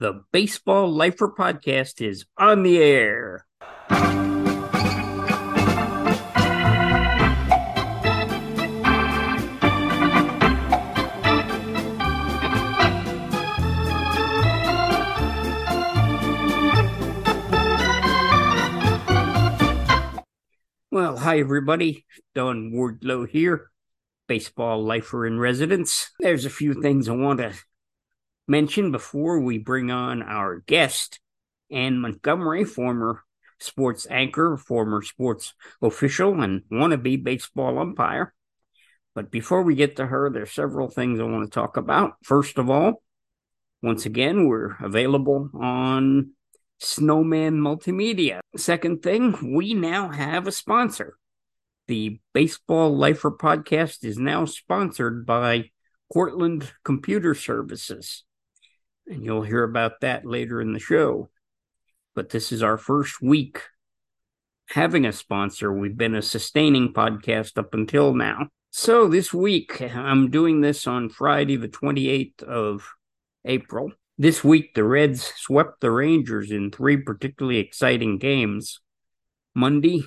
The Baseball Lifer podcast is on the air. Well, hi everybody. Don Wardlow here, baseball lifer in residence. There's a few things I want to mention before we bring on our guest, Anne Montgomery, former sports anchor, former sports official, and wannabe baseball umpire. But before we get to her, there's several things I want to talk about. First of all, once again, we're available on Snowman Multimedia. Second thing, we now have a sponsor. The Baseball Lifer podcast is now sponsored by Cortland Computer Services and you'll hear about that later in the show. But this is our first week having a sponsor. We've been a sustaining podcast up until now. So this week, I'm doing this on Friday, the 28th of April. This week, the Reds swept the Rangers in three particularly exciting games. Monday,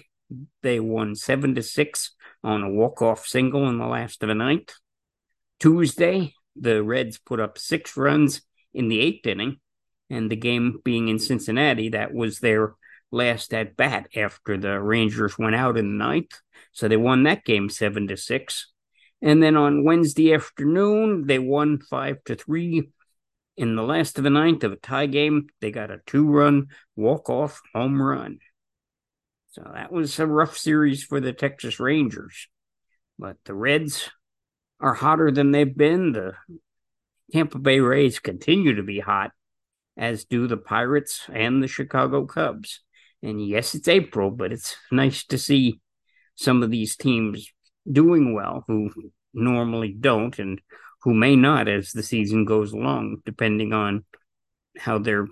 they won 7 to 6 on a walk-off single in the last of the ninth. Tuesday, the Reds put up six runs in the eighth inning, and the game being in Cincinnati, that was their last at bat after the Rangers went out in the ninth. So they won that game seven to six. And then on Wednesday afternoon, they won five to three. In the last of the ninth of a tie game, they got a two run walk off home run. So that was a rough series for the Texas Rangers. But the Reds are hotter than they've been. The Tampa Bay Rays continue to be hot, as do the Pirates and the Chicago Cubs. And yes, it's April, but it's nice to see some of these teams doing well who normally don't and who may not as the season goes along, depending on how their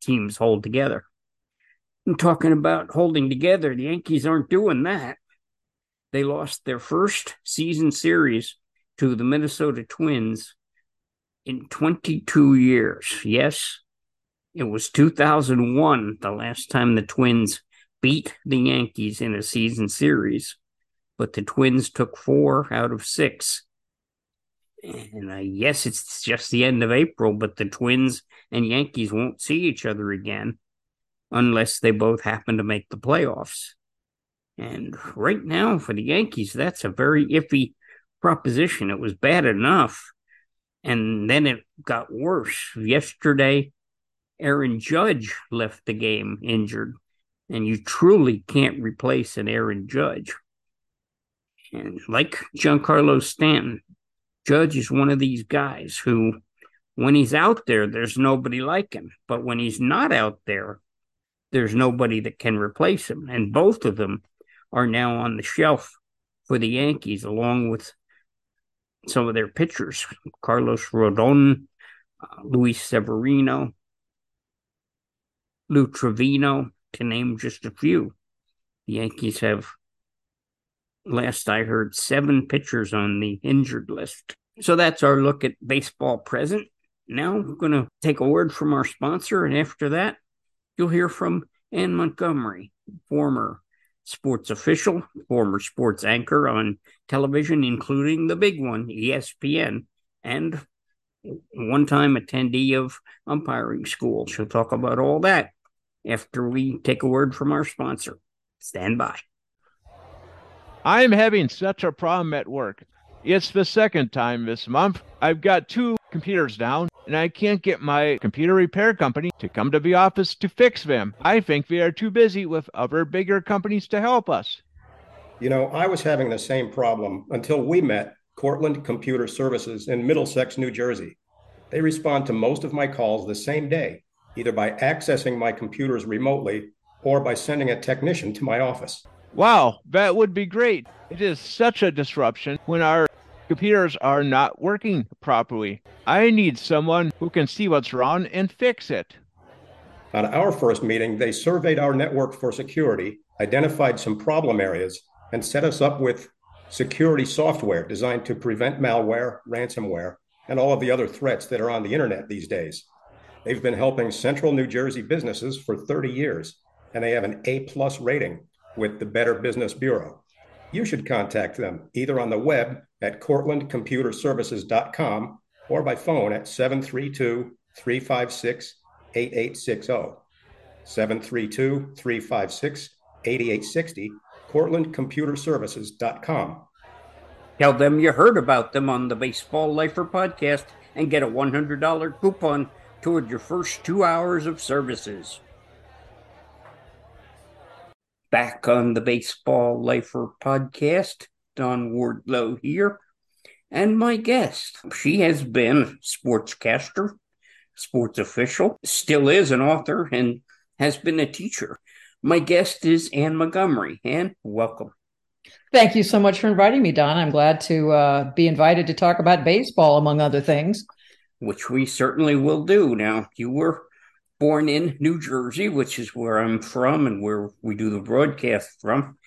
teams hold together. I'm talking about holding together. The Yankees aren't doing that. They lost their first season series to the Minnesota Twins in 22 years. Yes, it was 2001, the last time the Twins beat the Yankees in a season series, but the Twins took four out of six. And uh, yes, it's just the end of April, but the Twins and Yankees won't see each other again unless they both happen to make the playoffs. And right now, for the Yankees, that's a very iffy proposition. It was bad enough and then it got worse. Yesterday, Aaron Judge left the game injured, and you truly can't replace an Aaron Judge. And like Giancarlo Stanton, Judge is one of these guys who, when he's out there, there's nobody like him. But when he's not out there, there's nobody that can replace him. And both of them are now on the shelf for the Yankees, along with some of their pitchers Carlos Rodon, uh, Luis Severino, Lou Trivino, to name just a few. The Yankees have, last I heard, seven pitchers on the injured list. So that's our look at baseball present. Now we're going to take a word from our sponsor, and after that, you'll hear from Anne Montgomery, former sports official, former sports anchor on television, including the big one, ESPN, and one time attendee of umpiring school. She'll talk about all that after we take a word from our sponsor. Stand by. I'm having such a problem at work. It's the second time this month. I've got two computers down and I can't get my computer repair company to come to the office to fix them. I think they are too busy with other bigger companies to help us. You know, I was having the same problem until we met Cortland Computer Services in Middlesex, New Jersey. They respond to most of my calls the same day, either by accessing my computers remotely or by sending a technician to my office. Wow, that would be great. It is such a disruption when our computers are not working properly. I need someone who can see what's wrong and fix it. On our first meeting, they surveyed our network for security, identified some problem areas, and set us up with security software designed to prevent malware, ransomware, and all of the other threats that are on the internet these days. They've been helping central New Jersey businesses for 30 years, and they have an A plus rating with the Better Business Bureau. You should contact them either on the web at cortlandcomputerservices.com or by phone at 732 356 8860. 732 356 8860, cortlandcomputerservices.com. Tell them you heard about them on the Baseball Lifer podcast and get a $100 coupon toward your first two hours of services. Back on the Baseball Lifer podcast, Don Wardlow here. And my guest, she has been sportscaster, sports official, still is an author, and has been a teacher. My guest is Anne Montgomery. Anne, welcome. Thank you so much for inviting me, Don. I'm glad to uh, be invited to talk about baseball, among other things. Which we certainly will do. Now, you were born in New Jersey, which is where I'm from and where we do the broadcast from.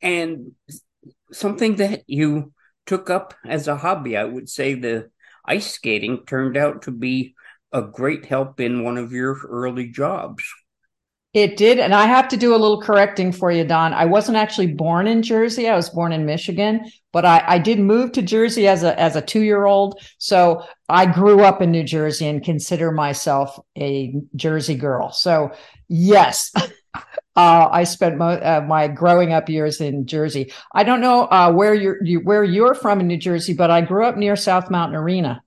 And something that you took up as a hobby, I would say the ice skating turned out to be a great help in one of your early jobs. It did. And I have to do a little correcting for you, Don. I wasn't actually born in Jersey. I was born in Michigan, but I, I did move to Jersey as a, as a two year old. So I grew up in New Jersey and consider myself a Jersey girl. So, yes. Uh, I spent mo- uh, my growing up years in Jersey. I don't know uh, where you're you, where you're from in New Jersey, but I grew up near South Mountain Arena,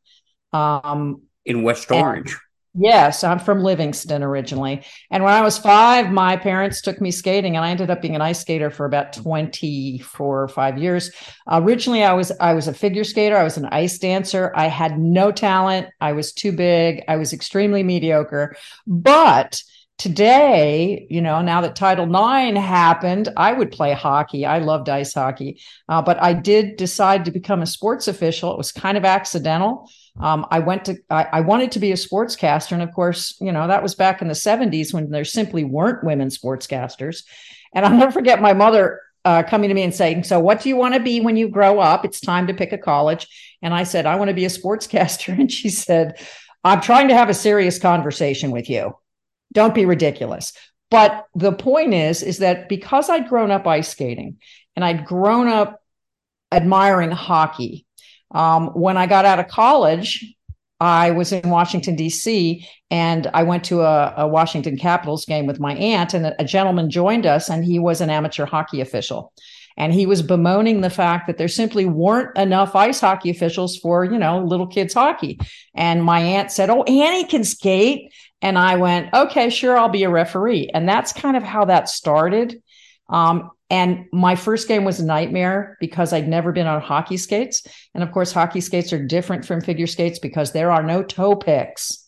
um, in West Orange. Yes, I'm from Livingston originally. And when I was five, my parents took me skating, and I ended up being an ice skater for about 24 or five years. originally, I was I was a figure skater. I was an ice dancer. I had no talent. I was too big. I was extremely mediocre. But today, you know, now that Title IX happened, I would play hockey. I loved ice hockey, uh, but I did decide to become a sports official. It was kind of accidental. Um, I went to, I, I, wanted to be a sportscaster. And of course, you know, that was back in the 70s when there simply weren't women sportscasters. And I'll never forget my mother uh, coming to me and saying, So, what do you want to be when you grow up? It's time to pick a college. And I said, I want to be a sportscaster. And she said, I'm trying to have a serious conversation with you. Don't be ridiculous. But the point is, is that because I'd grown up ice skating and I'd grown up admiring hockey um, when I got out of college, I was in Washington, D.C., and I went to a, a, Washington Capitals game with my aunt, and a, gentleman joined us, and he was an amateur hockey official. And he was bemoaning the fact that there simply weren't enough ice hockey officials for, you know, little kids hockey. And my aunt said, Oh, Annie can skate. And I went, Okay, sure, I'll be a referee. And that's kind of how that started. Um, and my first game was a nightmare because I'd never been on hockey skates. And of course, hockey skates are different from figure skates because there are no toe picks.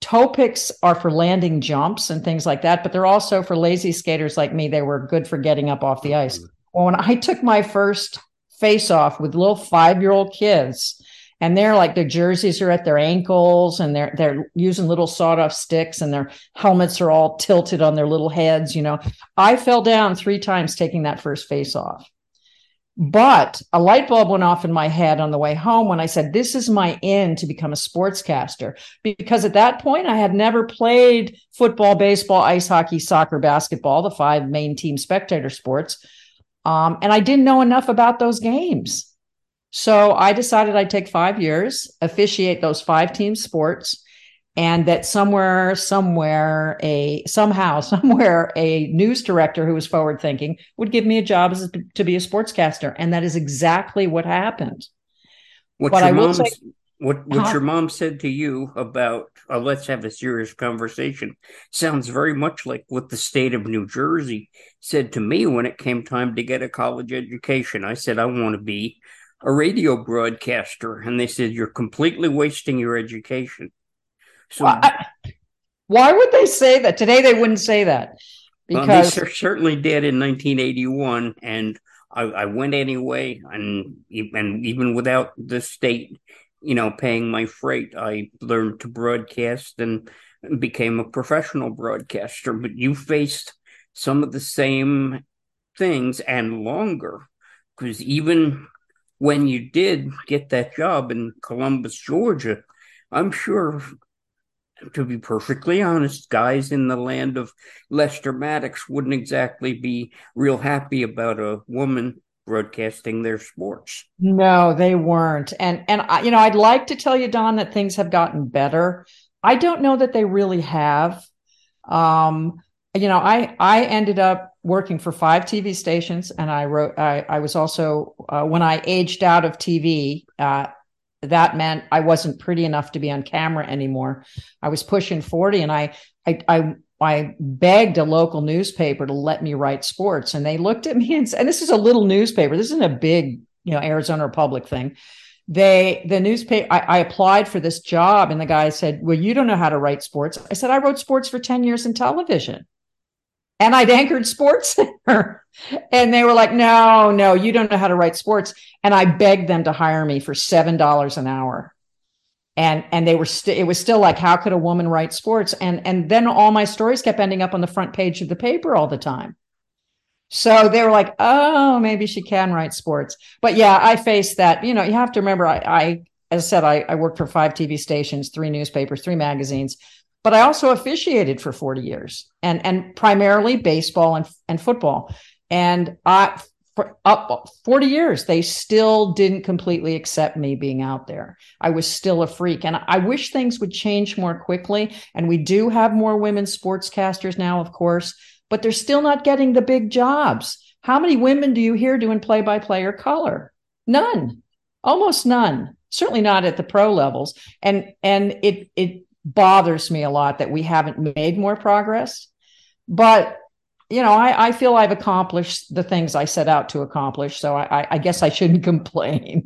Toe picks are for landing jumps and things like that, but they're also for lazy skaters like me. They were good for getting up off the ice. Well, when I took my first face off with little five year old kids, and they're like their jerseys are at their ankles and they're they're using little sawed off sticks and their helmets are all tilted on their little heads you know. I fell down three times taking that first face off. But a light bulb went off in my head on the way home when i said this is my end to become a sportscaster. Because at that point i had never played football baseball ice hockey soccer basketball the five main team spectator sports. Um, and i didn't know enough about those games so I decided I'd take five years, officiate those five team sports, and that somewhere, somewhere, a somehow, somewhere, a news director who was forward thinking would give me a job as a, to be a sportscaster, and that is exactly what happened. What your mom, say, what what huh? your mom said to you about uh, let's have a serious conversation sounds very much like what the state of New Jersey said to me when it came time to get a college education. I said I want to be a radio broadcaster, and they said you're completely wasting your education. So, why, why would they say that today? They wouldn't say that because well, they certainly did in 1981, and I, I, went anyway, and and even without the state, you know, paying my freight, I learned to broadcast and became a professional broadcaster. But you faced some of the same things and longer because even when you did get that job in Columbus, Georgia, I'm sure to be perfectly honest, guys in the land of Lester Maddox wouldn't exactly be real happy about a woman broadcasting their sports. No, they weren't. And and I, you know, I'd like to tell you, Don, that things have gotten better. I don't know that they really have. Um, you know, I I ended up working for five TV stations, and I wrote. I I was also uh, when I aged out of TV. Uh, that meant I wasn't pretty enough to be on camera anymore. I was pushing 40 and I, I, I, I begged a local newspaper to let me write sports. And they looked at me and said, and this is a little newspaper. This isn't a big, you know, Arizona Republic thing. They, the newspaper, I, I applied for this job and the guy said, well, you don't know how to write sports. I said, I wrote sports for 10 years in television and I'd anchored sports center. And they were like, no, no, you don't know how to write sports. And I begged them to hire me for $7 an hour. And, and they were still, it was still like, how could a woman write sports? And, and then all my stories kept ending up on the front page of the paper all the time. So they were like, oh, maybe she can write sports. But yeah, I faced that. You know, you have to remember, I, I as I said, I, I worked for five TV stations, three newspapers, three magazines but I also officiated for 40 years and, and primarily baseball and, and football. And I, for up 40 years, they still didn't completely accept me being out there. I was still a freak. And I wish things would change more quickly. And we do have more women sportscasters now, of course, but they're still not getting the big jobs. How many women do you hear doing play by play or color? None, almost none. Certainly not at the pro levels. And, and it, it, bothers me a lot that we haven't made more progress. But you know, I, I feel I've accomplished the things I set out to accomplish. So I, I guess I shouldn't complain.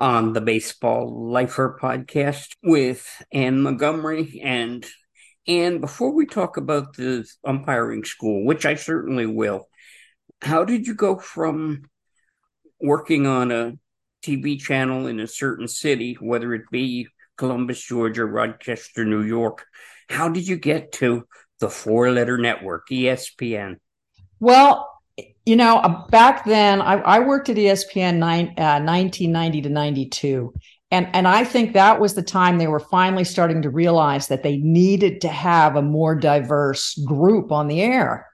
On the Baseball Lifer podcast with Anne Montgomery. And and before we talk about the umpiring school, which I certainly will, how did you go from working on a TV channel in a certain city, whether it be Columbus, Georgia, Rochester, New York. How did you get to the four letter network, ESPN? Well, you know, uh, back then I, I worked at ESPN nine, uh, 1990 to 92. And, and I think that was the time they were finally starting to realize that they needed to have a more diverse group on the air.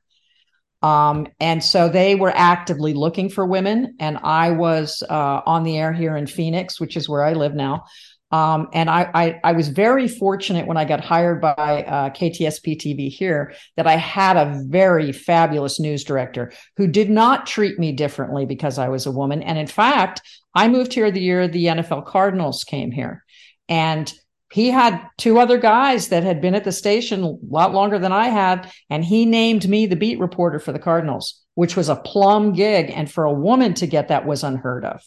Um, and so they were actively looking for women. And I was uh, on the air here in Phoenix, which is where I live now. Um, and I, I, I, was very fortunate when I got hired by uh, KTSP TV here that I had a very fabulous news director who did not treat me differently because I was a woman. And in fact, I moved here the year the NFL Cardinals came here. And he had two other guys that had been at the station a lot longer than I had. And he named me the beat reporter for the Cardinals, which was a plum gig. And for a woman to get that was unheard of.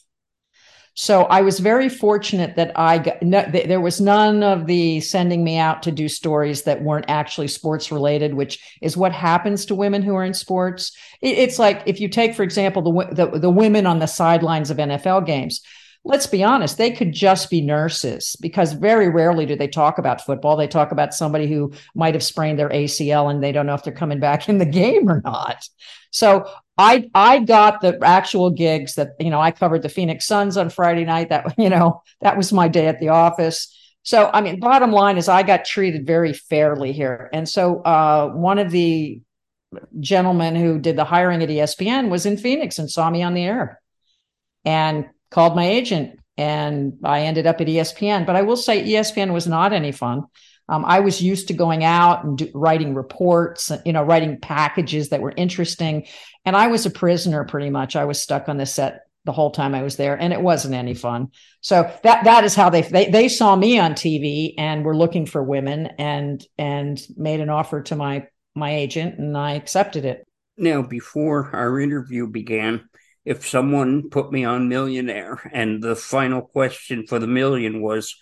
So I was very fortunate that I got, no, there was none of the sending me out to do stories that weren't actually sports related, which is what happens to women who are in sports. It, it's like if you take, for example, the, the, the women on the sidelines of NFL games. Let's be honest, they could just be nurses because very rarely do they talk about football. They talk about somebody who might have sprained their ACL and they don't know if they're coming back in the game or not. So I I got the actual gigs that you know I covered the Phoenix Suns on Friday night. That you know that was my day at the office. So I mean, bottom line is I got treated very fairly here. And so uh, one of the gentlemen who did the hiring at ESPN was in Phoenix and saw me on the air, and called my agent, and I ended up at ESPN. But I will say ESPN was not any fun. Um, I was used to going out and do, writing reports, you know, writing packages that were interesting. And I was a prisoner pretty much. I was stuck on the set the whole time I was there, and it wasn't any fun. So that that is how they they they saw me on TV and were looking for women and and made an offer to my my agent, and I accepted it. Now, before our interview began, if someone put me on Millionaire, and the final question for the million was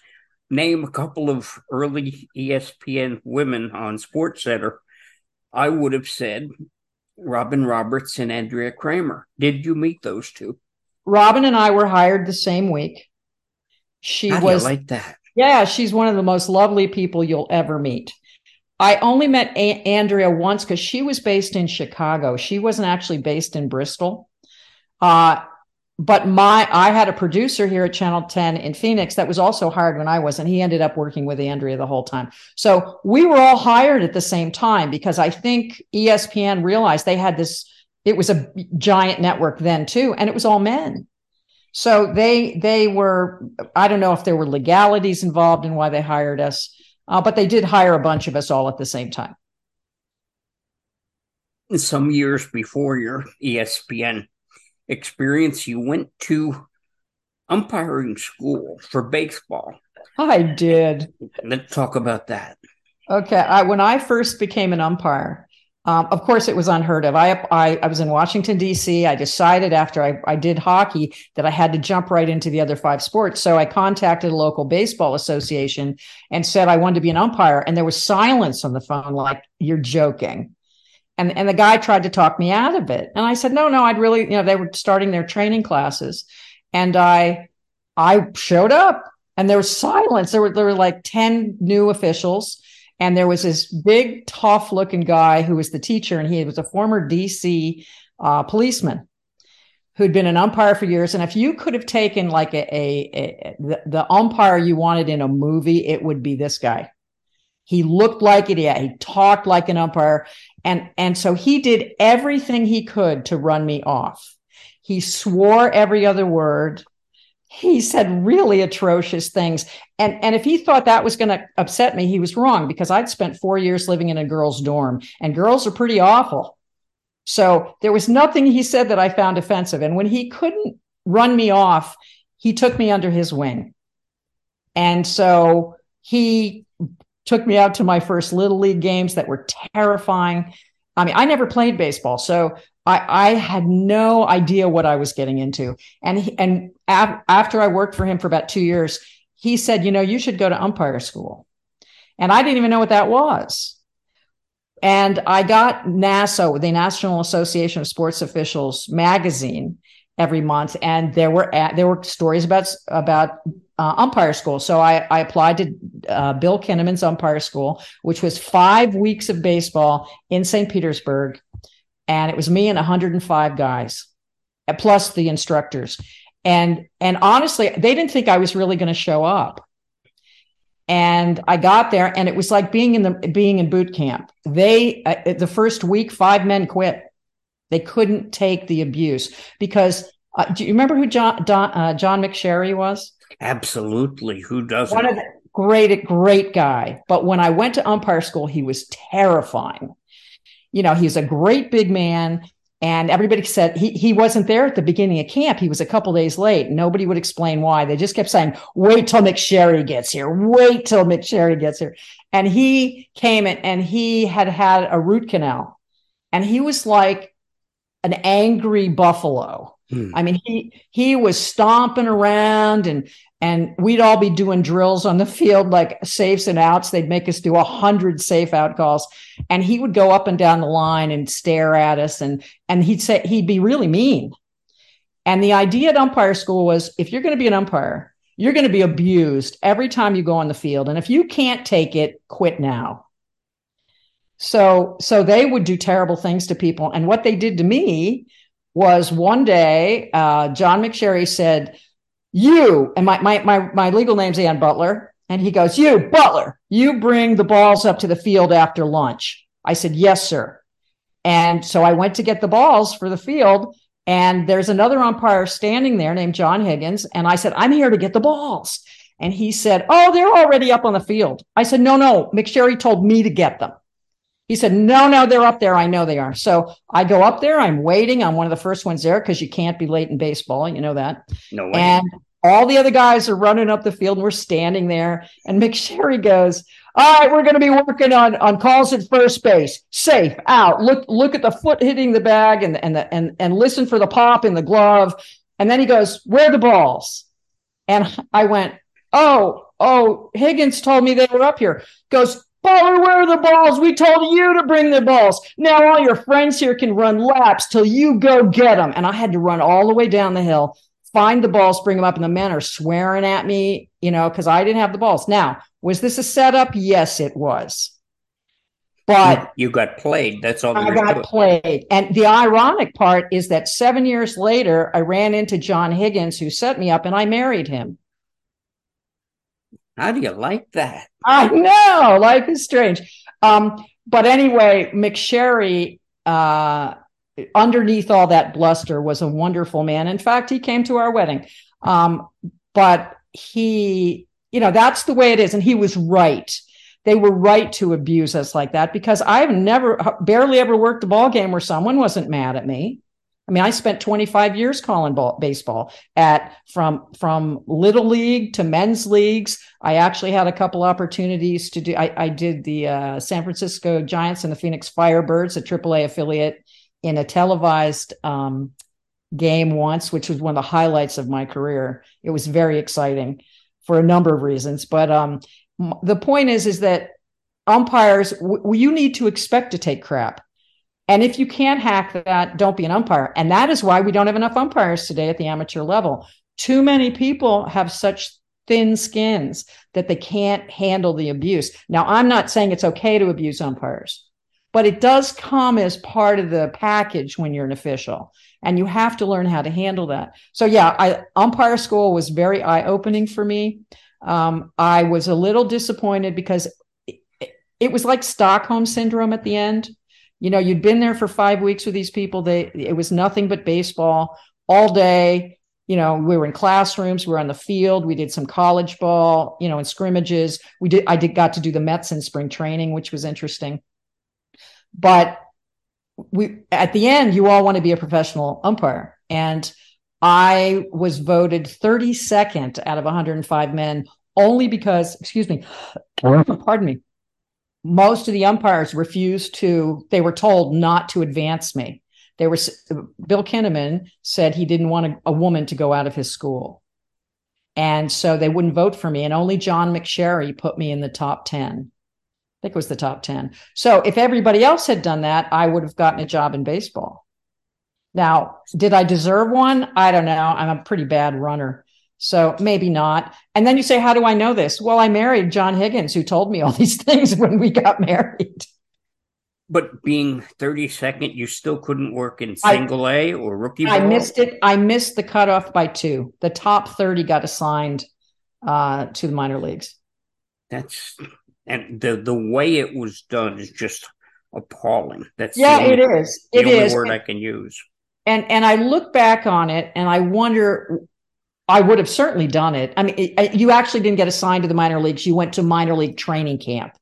name a couple of early ESPN women on SportsCenter, I would have said Robin Roberts and Andrea Kremer. Did you meet those two? Robin and I were hired the same week. She How was like that. Yeah, she's one of the most lovely people you'll ever meet. I only met a- Andrea once because she was based in Chicago. She wasn't actually based in Bristol. Uh, but my I had a producer here at Channel 10 in Phoenix that was also hired when I was, and he ended up working with Andrea the whole time. So we were all hired at the same time because I think ESPN realized they had this, it was a giant network then too, and it was all men. So they they were, I don't know if there were legalities involved in why they hired us, uh, but they did hire a bunch of us all at the same time. Some years before your ESPN experience, you went to umpiring school for baseball. I did. Let's talk about that. Okay. I, when I first became an umpire, um, of course, it was unheard of. I, I, I was in Washington, D.C. I decided after I, I did hockey that I had to jump right into the other five sports. So I contacted a local baseball association and said I wanted to be an umpire. And there was silence on the phone, like, you're joking. And, and the guy tried to talk me out of it. And I said, no, no, I'd really, you know, they were starting their training classes. And I, I showed up and there was silence. There were, there were like 10 new officials. And there was this big, tough looking guy who was the teacher. And he was a former DC uh, policeman who'd been an umpire for years. And if you could have taken like a, a, a the, the umpire you wanted in a movie, it would be this guy. He looked like it. Yeah, he talked like an umpire. And, and so he did everything he could to run me off. He swore every other word. He said really atrocious things. And, and if he thought that was going to upset me, he was wrong because I'd spent four years living in a girl's dorm and girls are pretty awful. So there was nothing he said that I found offensive. And when he couldn't run me off, he took me under his wing. And so he took me out to my first little league games that were terrifying. I mean, I never played baseball, so I, I had no idea what I was getting into. And he, and af- after I worked for him for about two years, he said, "You know, you should go to umpire school," and I didn't even know what that was. And I got NASO, the National Association of Sports Officials magazine, every month, and there were there were stories about about uh, umpire school. So I, I applied to uh, Bill Kinnamon's umpire school, which was five weeks of baseball in St. Petersburg. And it was me and 105 guys, plus the instructors. And, and honestly, they didn't think I was really going to show up. And I got there and it was like being in the, being in boot camp. They, uh, the first week, five men quit. They couldn't take the abuse because uh, do you remember who John, Don, uh, John McSherry was? Absolutely. Who doesn't? One of the great, great guy. But when I went to umpire school, he was terrifying. You know, he's a great big man. And everybody said he, he wasn't there at the beginning of camp. He was a couple days late. Nobody would explain why. They just kept saying, wait till McSherry gets here. Wait till McSherry gets here. And he came in and he had had a root canal. And he was like an angry buffalo. Hmm. I mean, he he was stomping around and and we'd all be doing drills on the field like safes and outs. They'd make us do a hundred safe out calls, and he would go up and down the line and stare at us, and and he'd say he'd be really mean. And the idea at umpire school was if you're going to be an umpire, you're going to be abused every time you go on the field, and if you can't take it, quit now. So so they would do terrible things to people, and what they did to me was one day uh, John McSherry said, "You," and my my my my legal name's Ann Butler, and he goes, "You, Butler, you bring the balls up to the field after lunch." I said, "Yes, sir." And so I went to get the balls for the field, and there's another umpire standing there named John Higgins, and I said, "I'm here to get the balls." And he said, "Oh, they're already up on the field." I said, "No, no, McSherry told me to get them." He said, No, no, they're up there. I know they are. So I go up there. I'm waiting. I'm one of the first ones there because you can't be late in baseball. You know that. No way. And all the other guys are running up the field and we're standing there. And McSherry goes, All right, we're going to be working on, on calls at first base. Safe out. Look, look at the foot hitting the bag and, and, the, and, and listen for the pop in the glove. And then he goes, Where are the balls? And I went, Oh, oh, Higgins told me they were up here. Goes, Baller, where are the balls? We told you to bring the balls. Now all your friends here can run laps till you go get them. And I had to run all the way down the hill, find the balls, bring them up, and the men are swearing at me, you know, because I didn't have the balls. Now, was this a setup? Yes, it was. But you got played. That's all. I got played. And the ironic part is that seven years later, I ran into John Higgins, who set me up, and I married him. How do you like that? I know. Life is strange. Um, but anyway, McSherry, uh, underneath all that bluster, was a wonderful man. In fact, he came to our wedding. Um, but he, you know, that's the way it is. And he was right. They were right to abuse us like that because I've never, barely ever worked a ball game where someone wasn't mad at me. I mean, I spent 25 years calling ball, baseball at from from little league to men's leagues. I actually had a couple opportunities to do. I, I did the uh, San Francisco Giants and the Phoenix Firebirds, a AAA affiliate, in a televised um, game once, which was one of the highlights of my career. It was very exciting for a number of reasons. But um, the point is, is that umpires, w- you need to expect to take crap. And if you can't hack that, don't be an umpire. And that is why we don't have enough umpires today at the amateur level. Too many people have such thin skins that they can't handle the abuse. Now, I'm not saying it's okay to abuse umpires, but it does come as part of the package when you're an official and you have to learn how to handle that. So yeah, I, umpire school was very eye opening for me. Um, I was a little disappointed because it, it was like Stockholm syndrome at the end you know you'd been there for five weeks with these people. They it was nothing but baseball all day. You know we were in classrooms we were on the field we did some college ball you know in scrimmages. We did i did got to do the mets in spring training which was interesting. But we at the end you all want to be a professional umpire. And i was voted 32nd out of 105 men only because excuse me pardon me most of the umpires refused to they were told not to advance me. They were bill kinnamon said he didn't want a, a, woman to go out of his school. And so they wouldn't vote for me and only john mcsherry put me in the top 10 i think it was the top 10 so if everybody else had done that i would have gotten a job in baseball. Now did i deserve one? I don't know. I'm a pretty bad runner so maybe not. And then you say, How do I know this? Well, I married John Higgins, who told me all these things when we got married. But being 32nd, you still couldn't work in single I, A or rookie ball? I missed it. I missed the cutoff by two. The top 30 got assigned uh, to the minor leagues. That's and the the way it was done is just appalling. That's yeah, only, it is. It the is. word I can use. And and I look back on it and I wonder I would have certainly done it. I mean, it, you actually didn't get assigned to the minor leagues. You went to minor league training camp,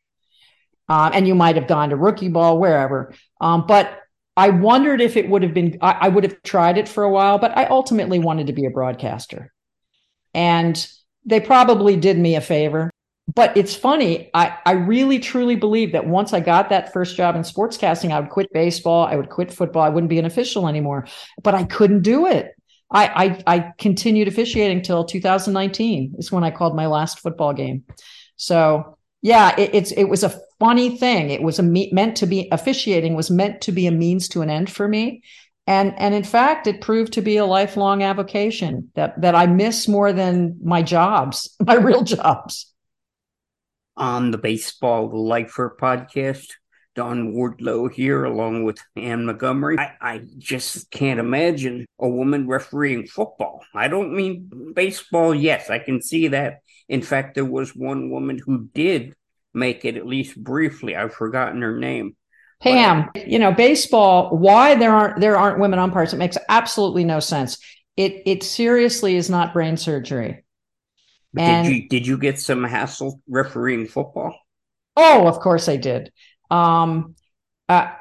uh, and you might have gone to rookie ball wherever. Um, but I wondered if it would have been. I, I, would have tried it for a while, but I ultimately wanted to be a broadcaster, and they probably did me a favor. But it's funny. I I really truly believe that once I got that first job in sportscasting, I would quit baseball. I would quit football. I wouldn't be an official anymore. But I couldn't do it I, I, I continued officiating till 2019 is when I called my last football game. So yeah, it, it's it was a funny thing. It was a me- meant to be officiating was meant to be a means to an end for me, and and in fact, it proved to be a lifelong avocation that that I miss more than my jobs, my real jobs. On the Baseball Lifer podcast, Don Wardlow here, along with Anne Montgomery. I, I, just can't imagine a woman refereeing football. I don't mean baseball. Yes, I can see that. In fact, there was one woman who did make it, at least briefly. I've forgotten her name. Pam, but, you know, baseball. Why there aren't there aren't women umpires? It makes absolutely no sense. It it seriously is not brain surgery. And, did you did you get some hassle refereeing football? Oh, of course I did. Um, uh,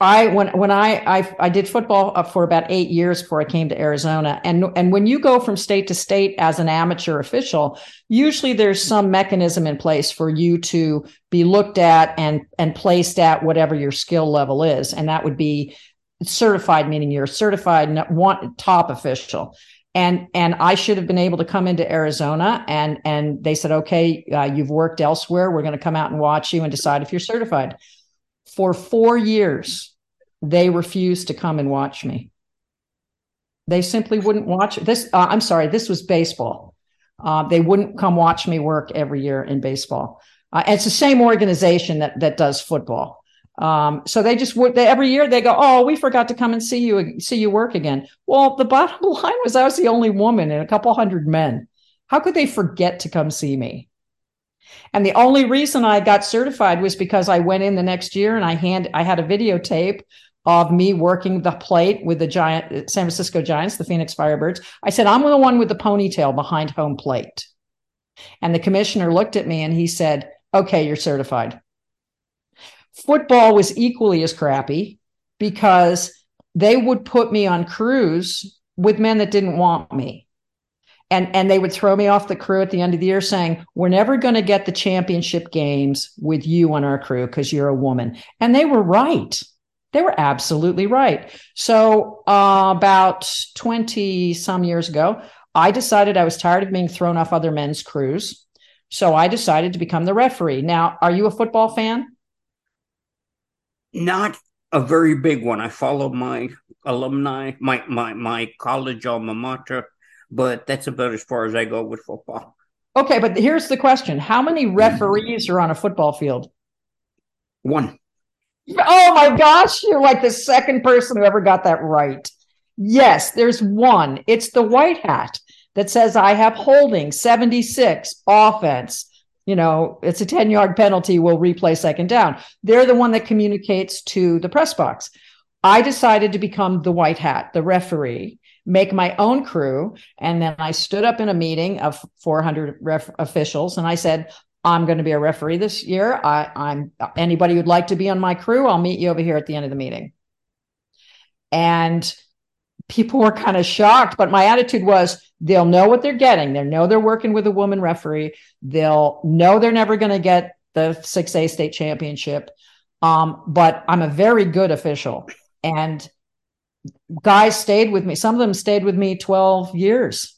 I when when I, I I did football for about eight years before I came to Arizona, and and when you go from state to state as an amateur official, usually there's some mechanism in place for you to be looked at and and placed at whatever your skill level is, and that would be certified, meaning you're certified one top official and and I should have been able to come into Arizona and and they said okay uh, you've worked elsewhere. We're going to come out and watch you and decide if you're certified. For 4 years they refused to come and watch me. They simply wouldn't watch this uh, I'm sorry this was baseball. Uh, they wouldn't come watch me work every year in baseball. Uh, it's the same organization that that does football. Um, so they just would they, every year they go, oh, we forgot to come and see you see you work again. Well, the bottom line was I was the only woman and a couple hundred men. How could they forget to come see me? And the only reason I got certified was because I went in the next year and I hand I had a videotape of me working the plate with the giant San Francisco Giants, the Phoenix Firebirds. I said, I'm the one with the ponytail behind home plate. And the commissioner looked at me and he said, Okay, you're certified. Football was equally as crappy because they would put me on crews with men that didn't want me. And, and they would throw me off the crew at the end of the year saying, We're never going to get the championship games with you on our crew because you're a woman. And they were right. They were absolutely right. So, uh, about 20 some years ago, I decided I was tired of being thrown off other men's crews. So I decided to become the referee. Now, are you a football fan? Not a very big one. I follow my alumni, my my my college alma mater, but that's about as far as I go with football. Okay, but here's the question: How many mm-hmm. referees are on a football field? One. Oh my gosh, you're like the second person who ever got that right. Yes, there's one. It's the white hat that says I have holding 76 offense. You know, it's a 10 yard penalty. We'll replay second down. They're the one that communicates to the press box. I decided to become the white hat, the referee, make my own crew. And then I stood up in a meeting of 400 ref- officials and I said, I'm going to be a referee this year. I, I'm anybody who'd like to be on my crew. I'll meet you over here at the end of the meeting. And people were kind of shocked, but my attitude was they'll know what they're getting. They'll know they're working with a woman referee. They'll know they're never going to get the 6A state championship. Um, but I'm a very good official. And guys stayed with me. Some of them stayed with me 12 years.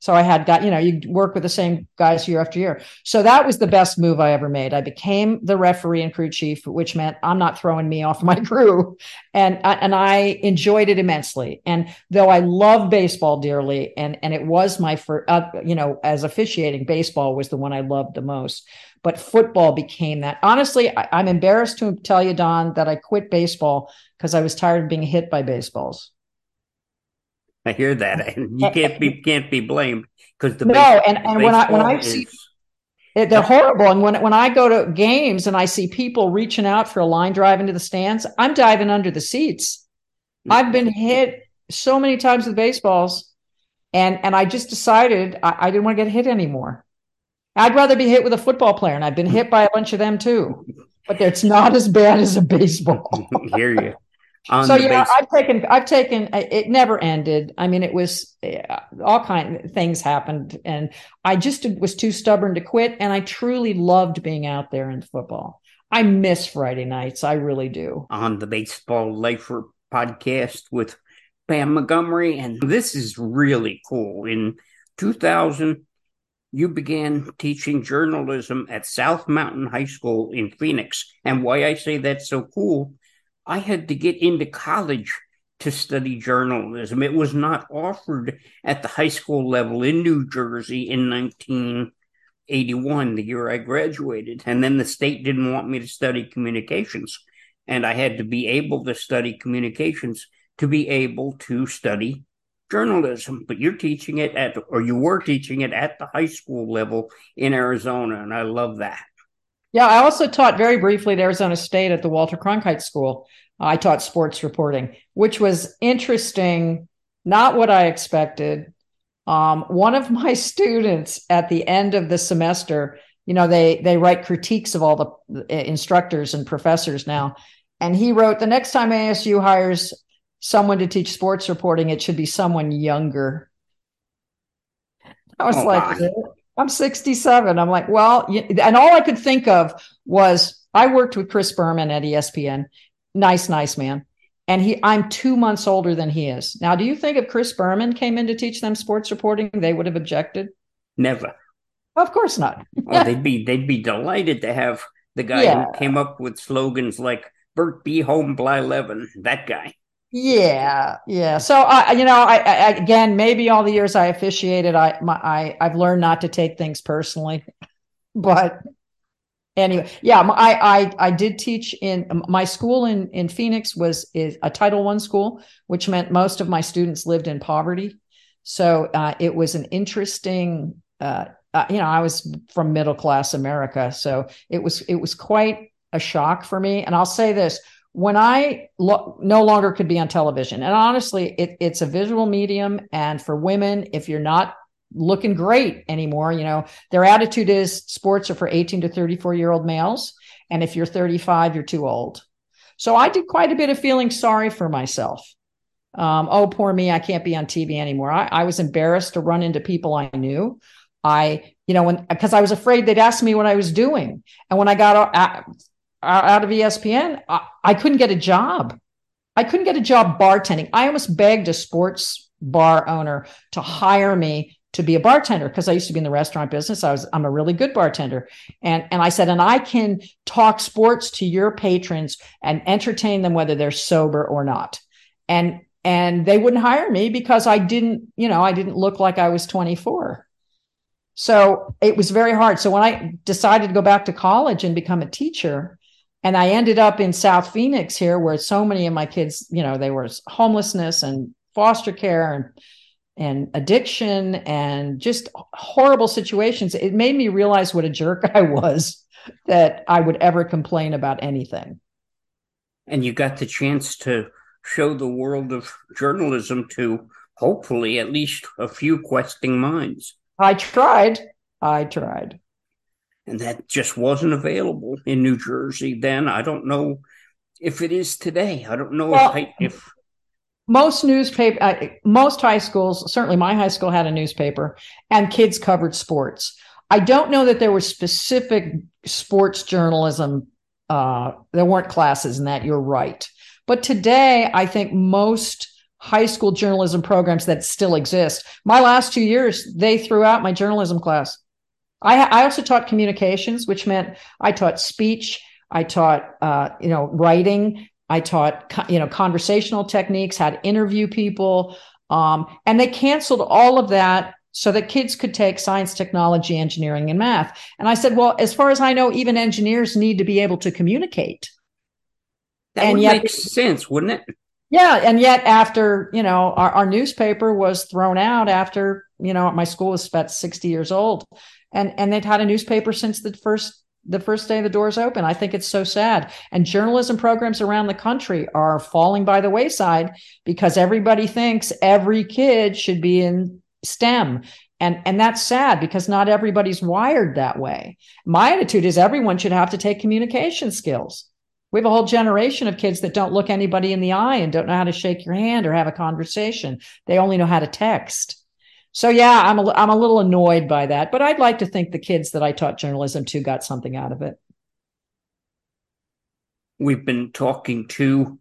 So I had got, you know, you work with the same guys year after year. So that was the best move I ever made. I became the referee and crew chief, which meant I'm not throwing me off my crew. And, and I enjoyed it immensely. And though I love baseball dearly, and, and it was my first, uh, you know, as officiating, baseball was the one I loved the most. But football became that. Honestly, I, I'm embarrassed to tell you, Don, that I quit baseball because I was tired of being hit by baseballs. I hear that, and you can't be can't be blamed because the no, and, and when I when I see they're horrible, and when when I go to games and I see people reaching out for a line drive into the stands, I'm diving under the seats. Mm-hmm. I've been hit so many times with baseballs, and and I just decided I, I didn't want to get hit anymore. I'd rather be hit with a football player, and I've been hit by a bunch of them too. But it's not as bad as a baseball. hear you so yeah, base- I've taken, I've taken. It never ended. I mean, it was eh, all kind of things happened, and I just was too stubborn to quit. And I truly loved being out there in football. I miss Friday nights. I really do. On the Baseball Lifer podcast with Pam Montgomery, and this is really cool. In 2000, you began teaching journalism at South Mountain High School in Phoenix. And why I say that's so cool I had to get into college to study journalism. It was not offered at the high school level in New Jersey in 1981, the year I graduated. And then the state didn't want me to study communications. And I had to be able to study communications to be able to study journalism. But you're teaching it at, or you were teaching it at the high school level in Arizona. And I love that. Yeah, I also taught very briefly at Arizona State at the Walter Cronkite School. I taught sports reporting, which was interesting, not what I expected. Um, one of my students at the end of the semester, you know, they they write critiques of all the instructors and professors now, and he wrote the next time ASU hires someone to teach sports reporting, it should be someone younger. I was oh, like, I'm 67. I'm like, well, and all I could think of was I worked with Chris Berman at ESPN. Nice, nice man. And he, I'm two months older than he is. Now, do you think if Chris Berman came in to teach them sports reporting, they would have objected? Never. Of course not. oh, they'd be they'd be delighted to have the guy yeah. who came up with slogans like "Bert be home Blyleven, That guy. Yeah, yeah. So I, you know, I, I, again, maybe all the years I officiated, I, my, I, I've learned not to take things personally, but anyway, yeah, I, I I did teach in my school in in Phoenix was is a Title One school, which meant most of my students lived in poverty. So uh, it was an interesting. Uh, uh, you know, I was from middle class America, so it was it was quite a shock for me. And I'll say this: when I lo- no longer could be on television, and honestly, it, it's a visual medium, and for women, if you're not looking great anymore. You know, their attitude is sports are for 18 to 34 year old males. And if you're 35, you're too old. So I did quite a bit of feeling sorry for myself. Um, oh, poor me, I can't be on TV anymore. I, I was embarrassed to run into people I knew. I, you know, when because I was afraid they'd ask me what I was doing. And when I got out, out of ESPN, I, I couldn't get a job. I couldn't get a job bartending. I almost begged a sports bar owner to hire me to be a bartender because I used to be in the restaurant business. I was I'm a really good bartender. And and I said and I can talk sports to your patrons and entertain them whether they're sober or not. And and they wouldn't hire me because I didn't, you know, I didn't look like I was 24. So it was very hard. So when I decided to go back to college and become a teacher, and I ended up in South Phoenix here where so many of my kids, you know, they were homelessness and foster care and and addiction and just horrible situations, it made me realize what a jerk I was that I would ever complain about anything. And you got the chance to show the world of journalism to hopefully at least a few questing minds. I tried. I tried. And that just wasn't available in New Jersey then. I don't know if it is today. I don't know well, if, I, if most newspaper uh, most high schools certainly my high school had a newspaper and kids covered sports i don't know that there was specific sports journalism uh, there weren't classes in that you're right but today i think most high school journalism programs that still exist my last two years they threw out my journalism class i, I also taught communications which meant i taught speech i taught uh, you know writing I taught, you know, conversational techniques, how to interview people. Um, and they canceled all of that so that kids could take science, technology, engineering, and math. And I said, well, as far as I know, even engineers need to be able to communicate. That and would yet, make sense, wouldn't it? Yeah. And yet, after, you know, our, our newspaper was thrown out after, you know, my school was about 60 years old. And, and they've had a newspaper since the first the first day the doors open. I think it's so sad. And journalism programs around the country are falling by the wayside because everybody thinks every kid should be in STEM. And, and that's sad because not everybody's wired that way. My attitude is everyone should have to take communication skills. We have a whole generation of kids that don't look anybody in the eye and don't know how to shake your hand or have a conversation. They only know how to text. So yeah, I'm a, I'm a little annoyed by that, but I'd like to think the kids that I taught journalism to got something out of it. We've been talking to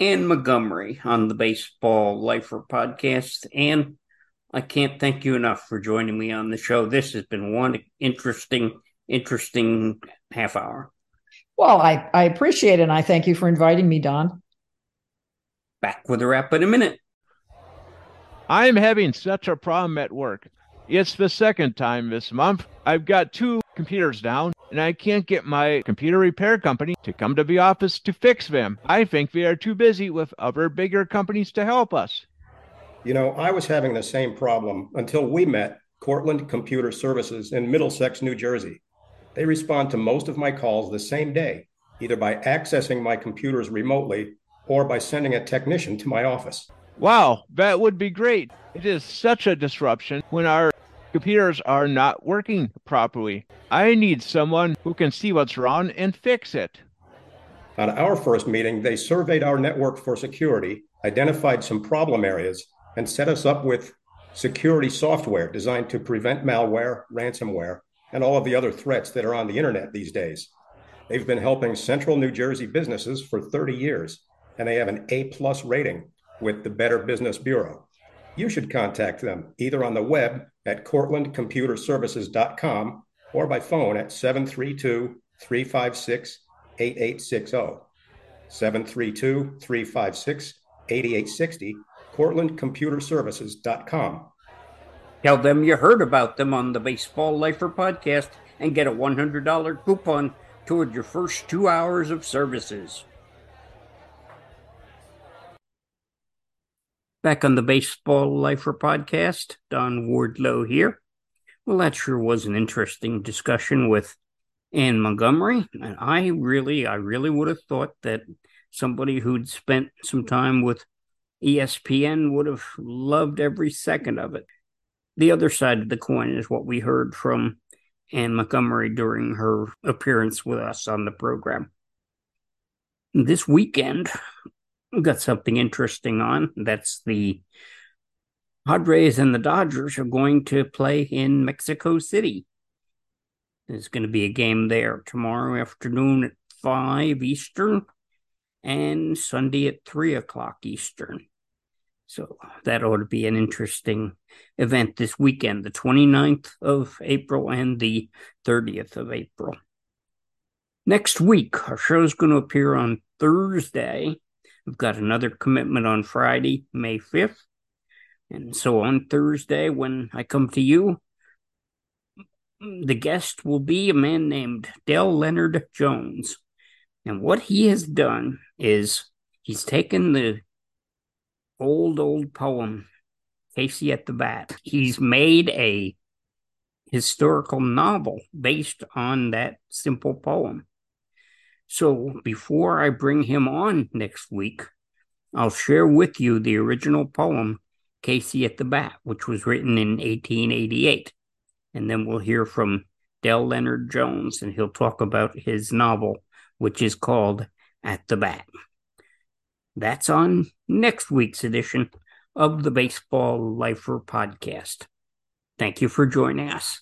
Anne Montgomery on the Baseball Lifer podcast. and I can't thank you enough for joining me on the show. This has been one interesting, interesting half hour. Well, I, I appreciate it, and I thank you for inviting me, Don. Back with a wrap in a minute. I'm having such a problem at work. It's the second time this month. I've got two computers down and I can't get my computer repair company to come to the office to fix them. I think they are too busy with other bigger companies to help us. You know, I was having the same problem until we met Cortland Computer Services in Middlesex, New Jersey. They respond to most of my calls the same day, either by accessing my computers remotely or by sending a technician to my office. Wow, that would be great. It is such a disruption when our computers are not working properly. I need someone who can see what's wrong and fix it. On our first meeting, they surveyed our network for security, identified some problem areas, and set us up with security software designed to prevent malware, ransomware, and all of the other threats that are on the internet these days. They've been helping central New Jersey businesses for 30 years, and they have an A plus rating with the Better Business Bureau. You should contact them either on the web at cortlandcomputerservices.com or by phone at 732 356 8860. 732 356 8860, cortlandcomputerservices.com. Tell them you heard about them on the Baseball Lifer podcast and get a $100 coupon toward your first two hours of services. Back on the Baseball Lifer podcast, Don Wardlow here. Well, that sure was an interesting discussion with Anne Montgomery. And I really, I really would have thought that somebody who'd spent some time with ESPN would have loved every second of it. The other side of the coin is what we heard from Anne Montgomery during her appearance with us on the program. This weekend, we got something interesting on. That's the Padres and the Dodgers are going to play in Mexico City. There's going to be a game there tomorrow afternoon at 5 Eastern and Sunday at 3 o'clock Eastern. So that ought to be an interesting event this weekend, the 29th of April and the 30th of April. Next week, our show is going to appear on Thursday. We've got another commitment on Friday, May 5th. And so on Thursday, when I come to you, the guest will be a man named Dell Leonard Jones. And what he has done is he's taken the old, old poem, Casey at the Bat. He's made a historical novel based on that simple poem. So before I bring him on next week, I'll share with you the original poem, Casey at the Bat, which was written in 1888. And then we'll hear from Dell Leonard Jones, and he'll talk about his novel, which is called At the Bat. That's on next week's edition of the Baseball Lifer podcast. Thank you for joining us.